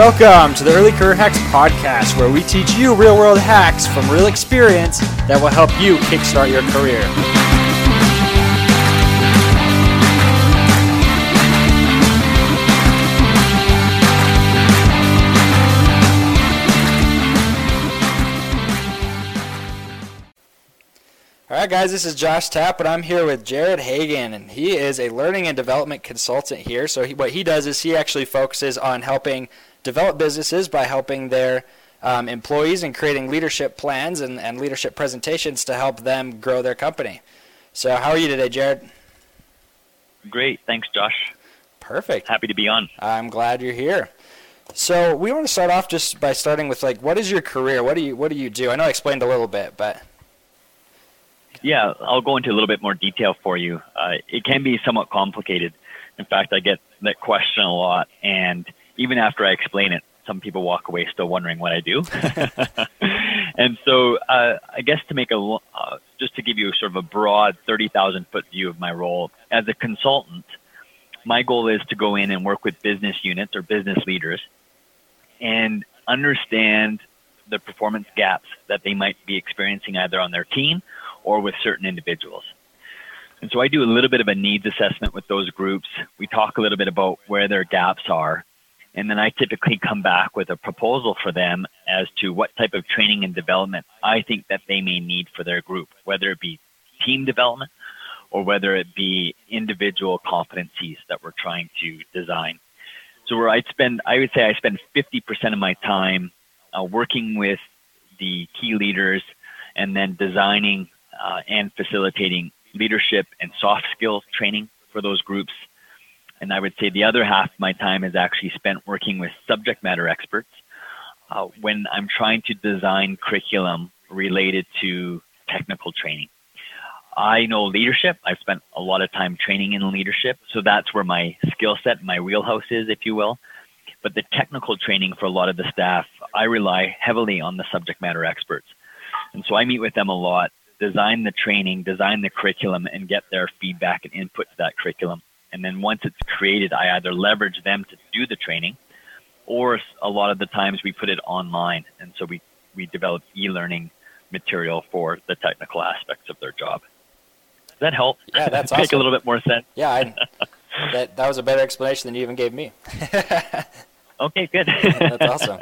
Welcome to the Early Career Hacks podcast, where we teach you real world hacks from real experience that will help you kickstart your career. All right, guys, this is Josh Tapp, and I'm here with Jared Hagen, and he is a learning and development consultant here. So, he, what he does is he actually focuses on helping develop businesses by helping their um, employees and creating leadership plans and, and leadership presentations to help them grow their company. So, how are you today, Jared? Great. Thanks, Josh. Perfect. Happy to be on. I'm glad you're here. So, we want to start off just by starting with like, what is your career? What do you what do you do? I know I explained a little bit, but yeah, I'll go into a little bit more detail for you. Uh, it can be somewhat complicated. In fact, I get that question a lot, and even after I explain it, some people walk away still wondering what I do. and so, uh, I guess to make a uh, just to give you sort of a broad thirty thousand foot view of my role as a consultant, my goal is to go in and work with business units or business leaders and understand the performance gaps that they might be experiencing either on their team or with certain individuals. And so I do a little bit of a needs assessment with those groups. We talk a little bit about where their gaps are. And then I typically come back with a proposal for them as to what type of training and development I think that they may need for their group, whether it be team development or whether it be individual competencies that we're trying to design. So where I'd spend, I would say I spend 50% of my time uh, working with the key leaders and then designing uh, and facilitating leadership and soft skills training for those groups. And I would say the other half of my time is actually spent working with subject matter experts uh, when I'm trying to design curriculum related to technical training. I know leadership. I've spent a lot of time training in leadership, so that's where my skill set, my wheelhouse is, if you will. But the technical training for a lot of the staff, I rely heavily on the subject matter experts. And so I meet with them a lot design the training, design the curriculum, and get their feedback and input to that curriculum. And then once it's created, I either leverage them to do the training, or a lot of the times we put it online. And so we, we develop e-learning material for the technical aspects of their job. Does that help? Yeah, that's Make awesome. a little bit more sense. Yeah, I, that that was a better explanation than you even gave me. okay, good. that's awesome.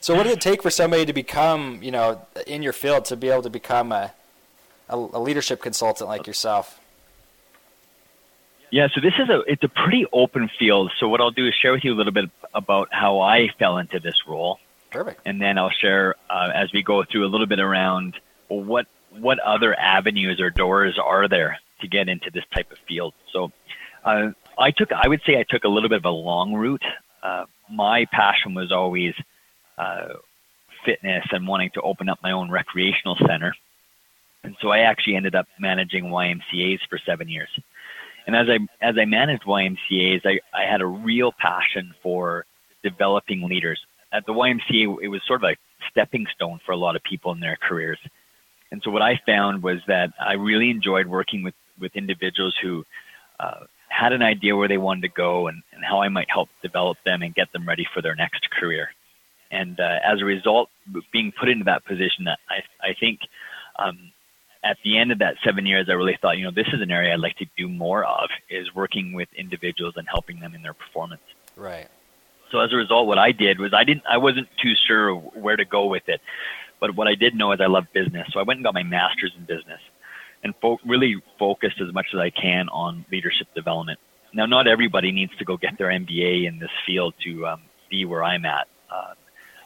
So, what does it take for somebody to become, you know, in your field to be able to become a a, a leadership consultant like yourself? Yeah, so this is a it's a pretty open field. So what I'll do is share with you a little bit about how I fell into this role. Perfect. And then I'll share uh, as we go through a little bit around well, what what other avenues or doors are there to get into this type of field. So uh, I took I would say I took a little bit of a long route. Uh, my passion was always uh, fitness and wanting to open up my own recreational center. And so I actually ended up managing YMCA's for seven years. And as I as I managed YMCA's, I, I had a real passion for developing leaders. At the YMCA, it was sort of a stepping stone for a lot of people in their careers. And so what I found was that I really enjoyed working with, with individuals who uh, had an idea where they wanted to go and, and how I might help develop them and get them ready for their next career. And uh, as a result, being put into that position, I, I think um, at the end of that seven years, I really thought, you know, this is an area I'd like to do more of is working with individuals and helping them in their performance. Right. So as a result, what I did was I didn't, I wasn't too sure where to go with it, but what I did know is I love business. So I went and got my master's in business and fo- really focused as much as I can on leadership development. Now, not everybody needs to go get their MBA in this field to um, be where I'm at. Uh,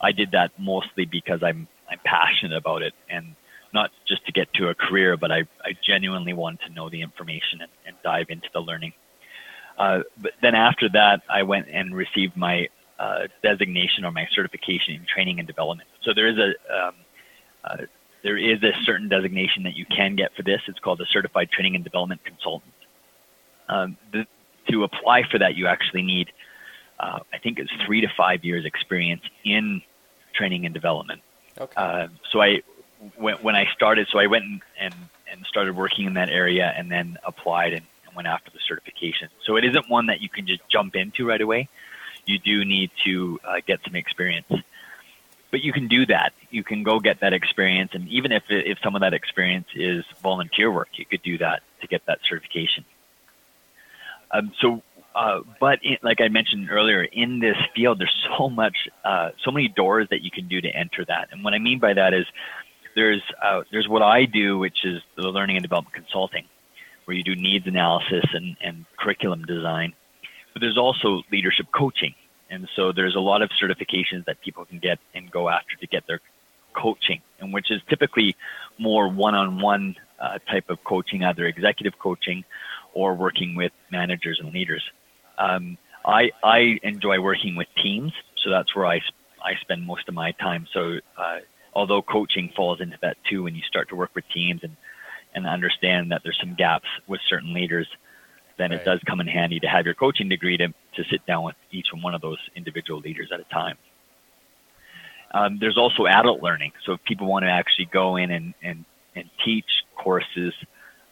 I did that mostly because I'm I'm passionate about it and not just to get to a career, but I, I genuinely want to know the information and, and dive into the learning. Uh, but then after that, I went and received my uh, designation or my certification in training and development. So there is a um, uh, there is a certain designation that you can get for this. It's called a certified training and development consultant. Um, the, to apply for that, you actually need, uh, I think it's three to five years experience in training and development. Okay. Uh, so I when, when I started, so I went and, and, and started working in that area and then applied and, and went after the certification. So it isn't one that you can just jump into right away. you do need to uh, get some experience. But you can do that. You can go get that experience, and even if if some of that experience is volunteer work, you could do that to get that certification. Um, so, uh, but in, like I mentioned earlier, in this field, there's so much, uh, so many doors that you can do to enter that. And what I mean by that is, there's uh, there's what I do, which is the learning and development consulting, where you do needs analysis and, and curriculum design. But there's also leadership coaching, and so there's a lot of certifications that people can get and go after to get their coaching, and which is typically more one-on-one uh, type of coaching, either executive coaching or working with managers and leaders. Um, I, I enjoy working with teams, so that's where I, I spend most of my time. So uh, although coaching falls into that too when you start to work with teams and, and understand that there's some gaps with certain leaders, then right. it does come in handy to have your coaching degree to, to sit down with each one of those individual leaders at a time. Um, there's also adult learning. So if people want to actually go in and, and, and teach courses,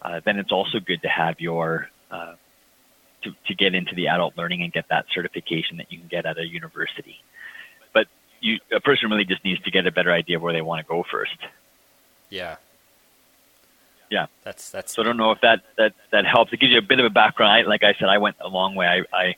uh, then it's also good to have your uh, to, to get into the adult learning and get that certification that you can get at a university you a person really just needs to get a better idea of where they want to go first. Yeah. Yeah. That's that's. So I don't know if that that that helps. It gives you a bit of a background. I, like I said, I went a long way. I, I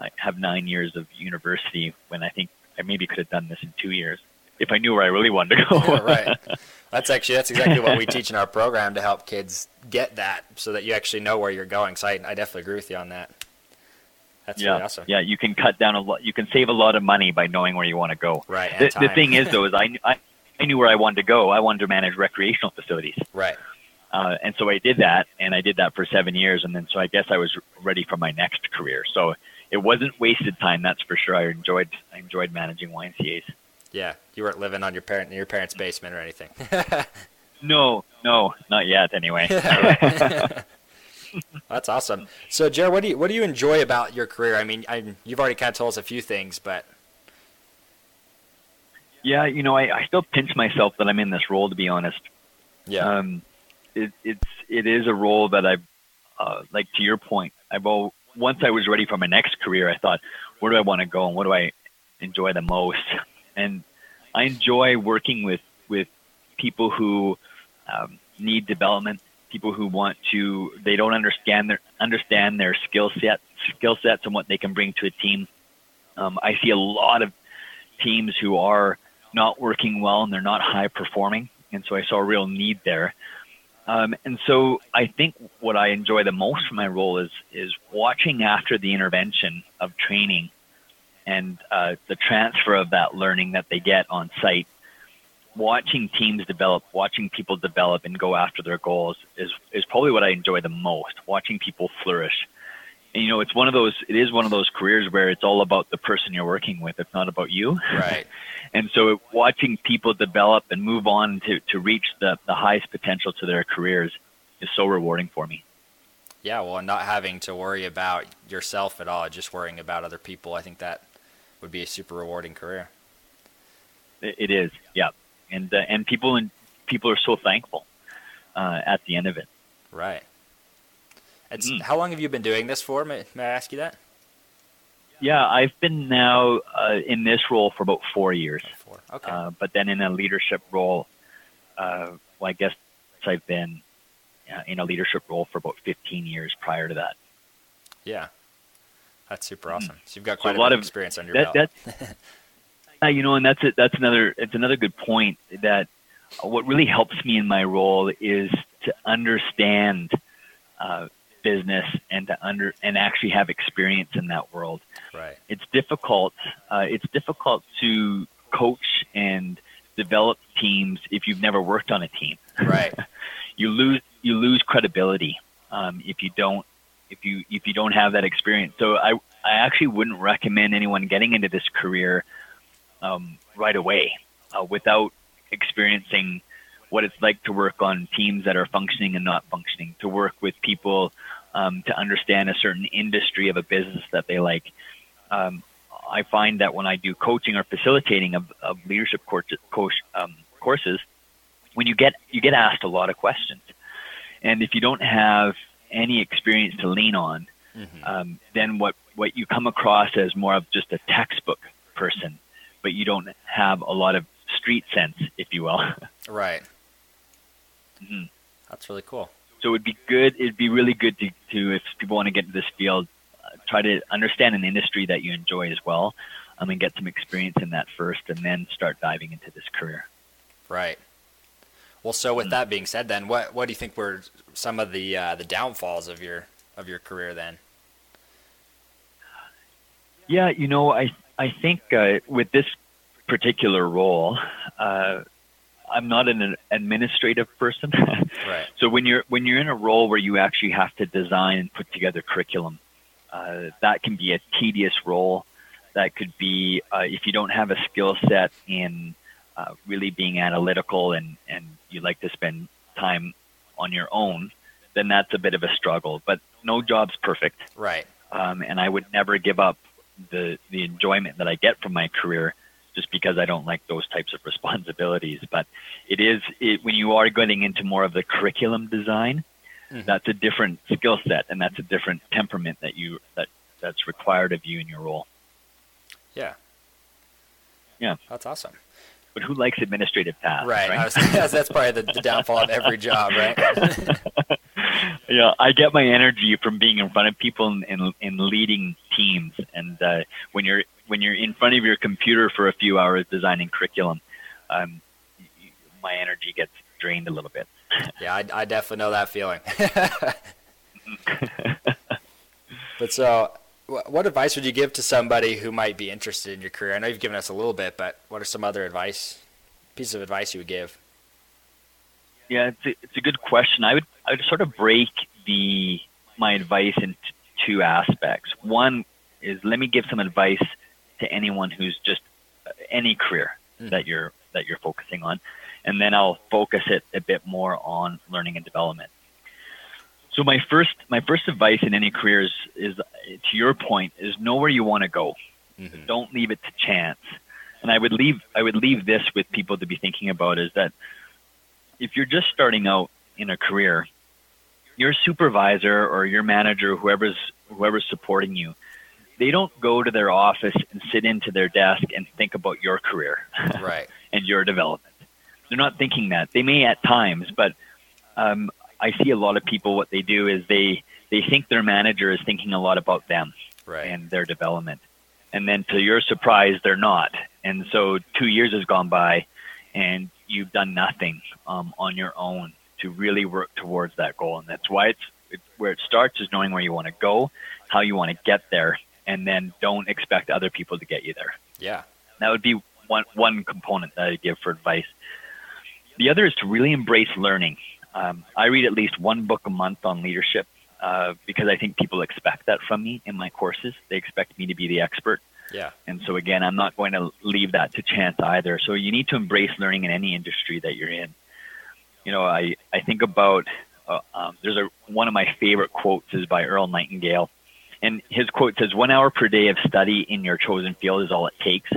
I have nine years of university when I think I maybe could have done this in two years if I knew where I really wanted to go. yeah, right. That's actually that's exactly what we teach in our program to help kids get that, so that you actually know where you're going. So I, I definitely agree with you on that. That's yeah. really awesome. Yeah, you can cut down a lot. You can save a lot of money by knowing where you want to go. Right. The, the, thing is, though, is I, I I knew where I wanted to go. I wanted to manage recreational facilities. Right. Uh, and so I did that, and I did that for seven years, and then so I guess I was ready for my next career. So it wasn't wasted time, that's for sure. I enjoyed I enjoyed managing YMCA's. Yeah, you weren't living on your parent in your parents' basement or anything. no, no, not yet. Anyway. That's awesome. So, Jared, what do you what do you enjoy about your career? I mean, I, you've already kind of told us a few things, but yeah, you know, I, I still pinch myself that I'm in this role. To be honest, yeah, um, it, it's it is a role that I uh, like. To your point, I've all, once I was ready for my next career, I thought, where do I want to go and what do I enjoy the most? And I enjoy working with with people who um, need development people who want to they don't understand their understand their skill set skill sets and what they can bring to a team. Um, I see a lot of teams who are not working well and they're not high performing, and so I saw a real need there. Um, and so I think what I enjoy the most from my role is is watching after the intervention of training and uh, the transfer of that learning that they get on site watching teams develop, watching people develop and go after their goals is is probably what I enjoy the most. Watching people flourish. And, you know, it's one of those. It is one of those careers where it's all about the person you're working with. It's not about you. Right. and so, watching people develop and move on to to reach the the highest potential to their careers is so rewarding for me. Yeah, well, and not having to worry about yourself at all, just worrying about other people. I think that would be a super rewarding career. It is. Yeah and uh, and people and people are so thankful uh, at the end of it. Right. It's, mm. How long have you been doing this for? May, may I ask you that? Yeah, I've been now uh, in this role for about four years. Four. Okay. Uh, but then in a leadership role, uh, well, I guess I've been uh, in a leadership role for about 15 years prior to that. Yeah, that's super mm. awesome. So you've got quite so a lot of experience under your that, belt. Yeah, you know, and that's it. That's another. It's another good point. That what really helps me in my role is to understand uh, business and to under and actually have experience in that world. Right. It's difficult. Uh, it's difficult to coach and develop teams if you've never worked on a team. Right. you lose you lose credibility um, if you don't if you if you don't have that experience. So I I actually wouldn't recommend anyone getting into this career um, right away uh, without experiencing what it's like to work on teams that are functioning and not functioning, to work with people um, to understand a certain industry of a business that they like. Um, I find that when I do coaching or facilitating of, of leadership course, coach, um, courses, when you get you get asked a lot of questions, and if you don't have any experience to lean on, mm-hmm. um, then what what you come across as more of just a textbook person, but you don't have a lot of street sense, if you will. Right. Mm-hmm. That's really cool. So it would be good. It'd be really good to, to if people want to get into this field, uh, try to understand an industry that you enjoy as well, um, and get some experience in that first, and then start diving into this career. Right. Well, so with mm-hmm. that being said, then what what do you think were some of the uh, the downfalls of your of your career then? Yeah, you know, I I think uh, with this particular role, uh, I'm not an administrative person. right. So when you're when you're in a role where you actually have to design and put together curriculum, uh, that can be a tedious role. That could be uh, if you don't have a skill set in uh, really being analytical and and you like to spend time on your own, then that's a bit of a struggle. But no job's perfect. Right. Um, and I would never give up the the enjoyment that I get from my career just because I don't like those types of responsibilities. But it is it, when you are getting into more of the curriculum design, mm-hmm. that's a different skill set and that's a different temperament that you that that's required of you in your role. Yeah. Yeah. That's awesome. But who likes administrative tasks? Right. right? Was, that's probably the, the downfall of every job, right? yeah, I get my energy from being in front of people and, and, and leading teams. And uh, when you're when you're in front of your computer for a few hours designing curriculum, um, my energy gets drained a little bit. yeah, I, I definitely know that feeling. but so, what advice would you give to somebody who might be interested in your career? I know you've given us a little bit, but what are some other advice, pieces of advice you would give? Yeah, it's a, it's a good question. I would I would sort of break the my advice into two aspects. One is let me give some advice to anyone who's just uh, any career mm. that you're that you're focusing on, and then I'll focus it a bit more on learning and development. So my first my first advice in any career is, is to your point is know where you want to go. Mm-hmm. Don't leave it to chance. And I would leave I would leave this with people to be thinking about is that if you're just starting out in a career, your supervisor or your manager, whoever's whoever's supporting you, they don't go to their office and sit into their desk and think about your career right. and your development. They're not thinking that. They may at times, but um, I see a lot of people. What they do is they they think their manager is thinking a lot about them right. and their development, and then to your surprise, they're not. And so two years has gone by, and you've done nothing um, on your own to really work towards that goal. And that's why it's, it's where it starts is knowing where you want to go, how you want to get there, and then don't expect other people to get you there. Yeah. That would be one, one component that I give for advice. The other is to really embrace learning. Um, I read at least one book a month on leadership uh, because I think people expect that from me in my courses. They expect me to be the expert. Yeah. And so again, I'm not going to leave that to chance either. So you need to embrace learning in any industry that you're in. You know, I, I think about, uh, um, there's a, one of my favorite quotes is by Earl Nightingale. And his quote says, one hour per day of study in your chosen field is all it takes.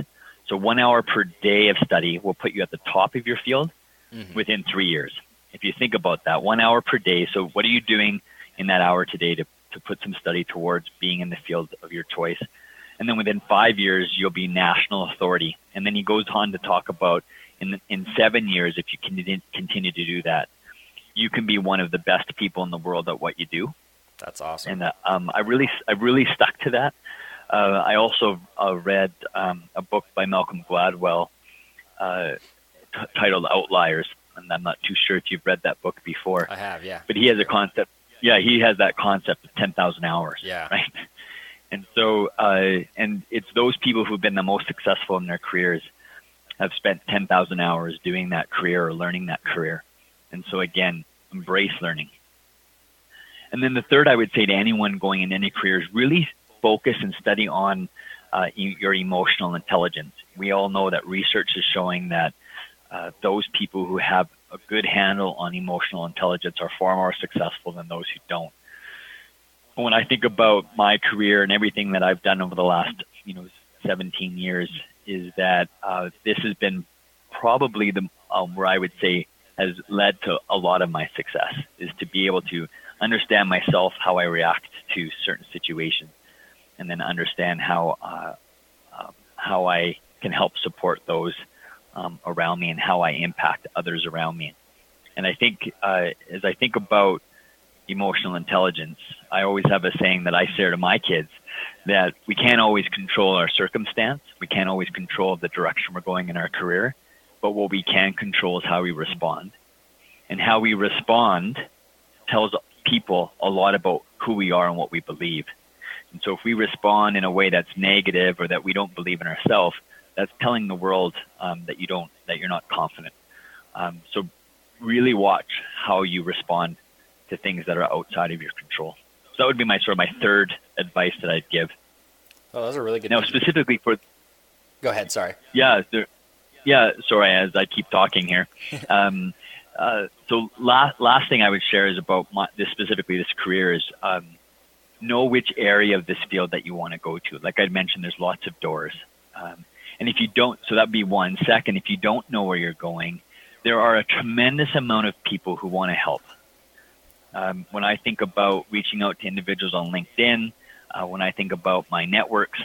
So one hour per day of study will put you at the top of your field mm-hmm. within three years. If you think about that, one hour per day. So what are you doing in that hour today to, to put some study towards being in the field of your choice? And then within five years you'll be national authority. And then he goes on to talk about in in seven years, if you can continue to do that, you can be one of the best people in the world at what you do. That's awesome. And uh, um, I really I really stuck to that. Uh, I also uh, read um, a book by Malcolm Gladwell uh, t- titled Outliers, and I'm not too sure if you've read that book before. I have, yeah. But he has a concept. Yeah, he has that concept of 10,000 hours. Yeah. Right. And so, uh, and it's those people who've been the most successful in their careers have spent 10,000 hours doing that career or learning that career. And so again, embrace learning. And then the third I would say to anyone going in any career is really focus and study on uh, your emotional intelligence. We all know that research is showing that uh, those people who have a good handle on emotional intelligence are far more successful than those who don't when I think about my career and everything that I've done over the last, you know, 17 years, is that uh, this has been probably the um, where I would say has led to a lot of my success is to be able to understand myself, how I react to certain situations, and then understand how uh, uh, how I can help support those um, around me and how I impact others around me. And I think uh, as I think about emotional intelligence, I always have a saying that I share to my kids that we can't always control our circumstance, we can't always control the direction we're going in our career, but what we can control is how we respond. And how we respond tells people a lot about who we are and what we believe. And so if we respond in a way that's negative or that we don't believe in ourselves, that's telling the world um, that you don't, that you're not confident. Um, so really watch how you respond to things that are outside of your control. So that would be my sort of my third advice that I'd give. Oh, those are really good. Now, specifically for. Go ahead. Sorry. Yeah. There, yeah. Sorry, as I keep talking here. um, uh, so last last thing I would share is about my, this specifically this career is um, know which area of this field that you want to go to. Like I mentioned, there's lots of doors, um, and if you don't, so that'd be one. Second, if you don't know where you're going, there are a tremendous amount of people who want to help. Um, when I think about reaching out to individuals on LinkedIn, uh, when I think about my networks,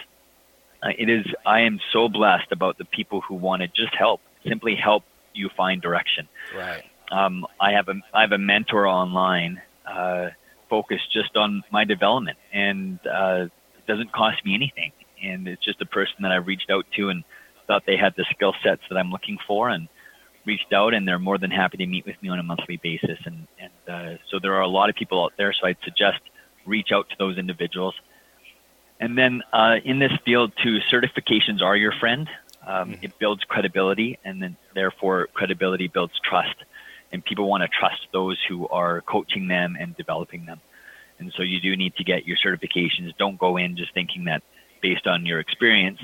uh, it is I am so blessed about the people who want to just help, simply help you find direction. Right. Um, I have a I have a mentor online uh, focused just on my development, and uh, it doesn't cost me anything. And it's just a person that I reached out to and thought they had the skill sets that I'm looking for, and reached out, and they're more than happy to meet with me on a monthly basis. And and uh, so there are a lot of people out there. So I'd suggest reach out to those individuals. And then uh, in this field, too, certifications are your friend. Um, mm-hmm. It builds credibility, and then therefore credibility builds trust and people want to trust those who are coaching them and developing them. And so you do need to get your certifications. Don't go in just thinking that based on your experience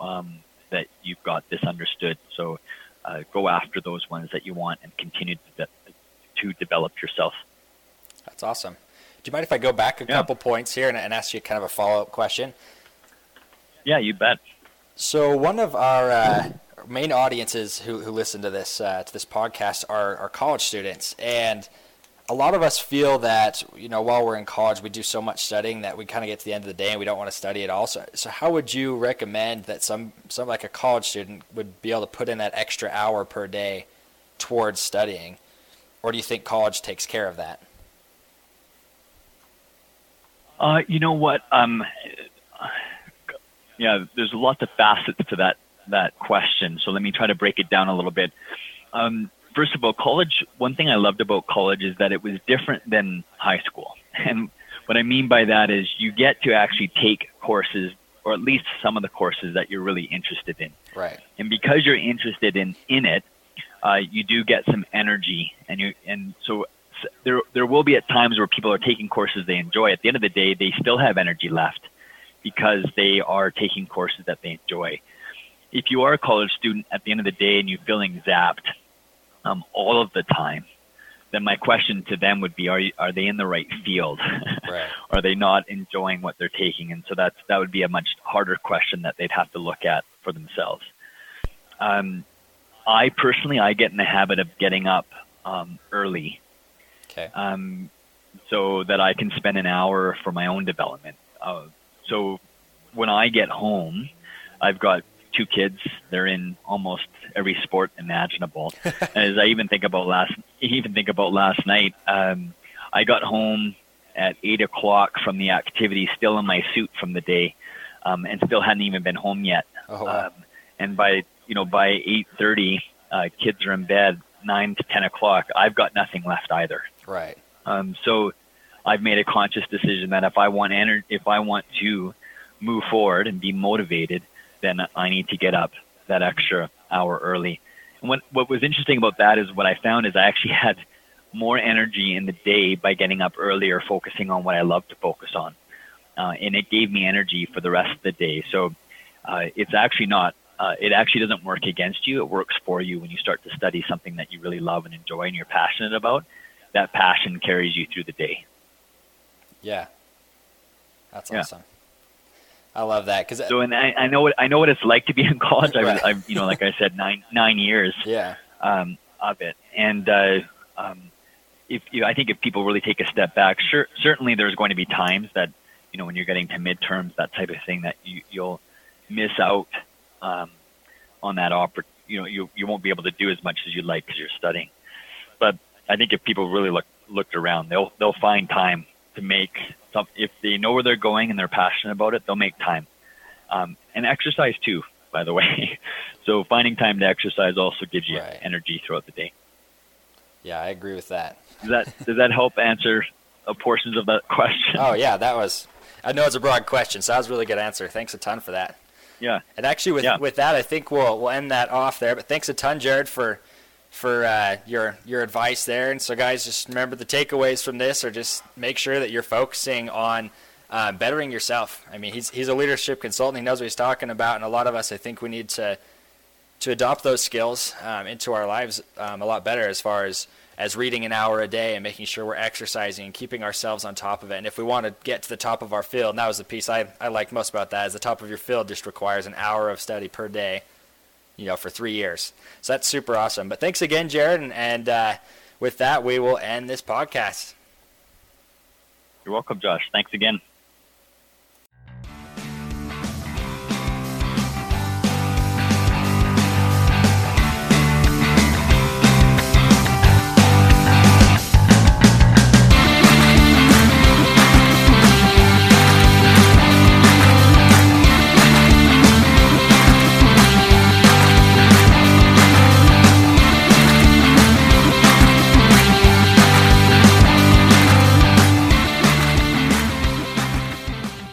um, that you've got this understood. So uh, go after those ones that you want and continue to, de- to develop yourself. That's awesome. Do you mind if I go back a yeah. couple points here and, and ask you kind of a follow up question? Yeah, you bet. So one of our uh, main audiences who, who listen to this uh, to this podcast are, are college students, and a lot of us feel that you know while we're in college we do so much studying that we kind of get to the end of the day and we don't want to study at all. So, so how would you recommend that some some like a college student would be able to put in that extra hour per day towards studying, or do you think college takes care of that? Uh, you know what? Um, yeah, there's lots of facets to that that question. So let me try to break it down a little bit. Um, first of all, college, one thing I loved about college is that it was different than high school. And what I mean by that is you get to actually take courses, or at least some of the courses that you're really interested in. Right. And because you're interested in, in it, uh, you do get some energy. And you, and so there, there will be at times where people are taking courses they enjoy. At the end of the day, they still have energy left because they are taking courses that they enjoy if you are a college student at the end of the day and you're feeling zapped um, all of the time, then my question to them would be: Are you, are they in the right field? Right. are they not enjoying what they're taking? And so that's that would be a much harder question that they'd have to look at for themselves. Um, I personally, I get in the habit of getting up um, early, okay. um, so that I can spend an hour for my own development. Uh, so when I get home, I've got two kids. They're in almost every sport imaginable. As I even think about last, even think about last night, um, I got home at eight o'clock from the activity, still in my suit from the day, um, and still hadn't even been home yet. Oh, wow. um, and by you know by eight thirty, uh, kids are in bed. Nine to ten o'clock, I've got nothing left either. Right. Um, so I've made a conscious decision that if I want ener- if I want to move forward and be motivated, then I need to get up that extra hour early. And what what was interesting about that is what I found is I actually had more energy in the day by getting up earlier, focusing on what I love to focus on, uh, and it gave me energy for the rest of the day. So uh, it's actually not. Uh, it actually doesn't work against you. It works for you when you start to study something that you really love and enjoy and you're passionate about. That passion carries you through the day. Yeah, that's yeah. awesome. I love that because so and I, I know what I know what it's like to be in college. I was, I, you know, like I said, nine nine years. Yeah. Um, of it, and uh, um, if you, I think if people really take a step back, sure, certainly there's going to be times that you know when you're getting to midterms, that type of thing, that you, you'll miss out um, on that opportunity. You know, you you won't be able to do as much as you'd like because you're studying. But I think if people really look looked around, they'll they'll find time to make If they know where they're going and they're passionate about it, they'll make time. Um, and exercise too, by the way. so finding time to exercise also gives you right. energy throughout the day. Yeah, I agree with that. Does that does that help answer a portions of that question? Oh yeah, that was. I know it's a broad question, so that was a really good answer. Thanks a ton for that. Yeah. And actually, with yeah. with that, I think we'll we'll end that off there. But thanks a ton, Jared, for for uh, your your advice there. And so, guys, just remember the takeaways from this, or just make sure that you're focusing on uh, bettering yourself. I mean, he's he's a leadership consultant. He knows what he's talking about, and a lot of us, I think, we need to to adopt those skills um, into our lives um, a lot better as far as as reading an hour a day and making sure we're exercising and keeping ourselves on top of it. And if we want to get to the top of our field, and that was the piece I, I liked most about that, is the top of your field just requires an hour of study per day, you know, for three years. So that's super awesome. But thanks again, Jared. And, and uh, with that, we will end this podcast. You're welcome, Josh. Thanks again.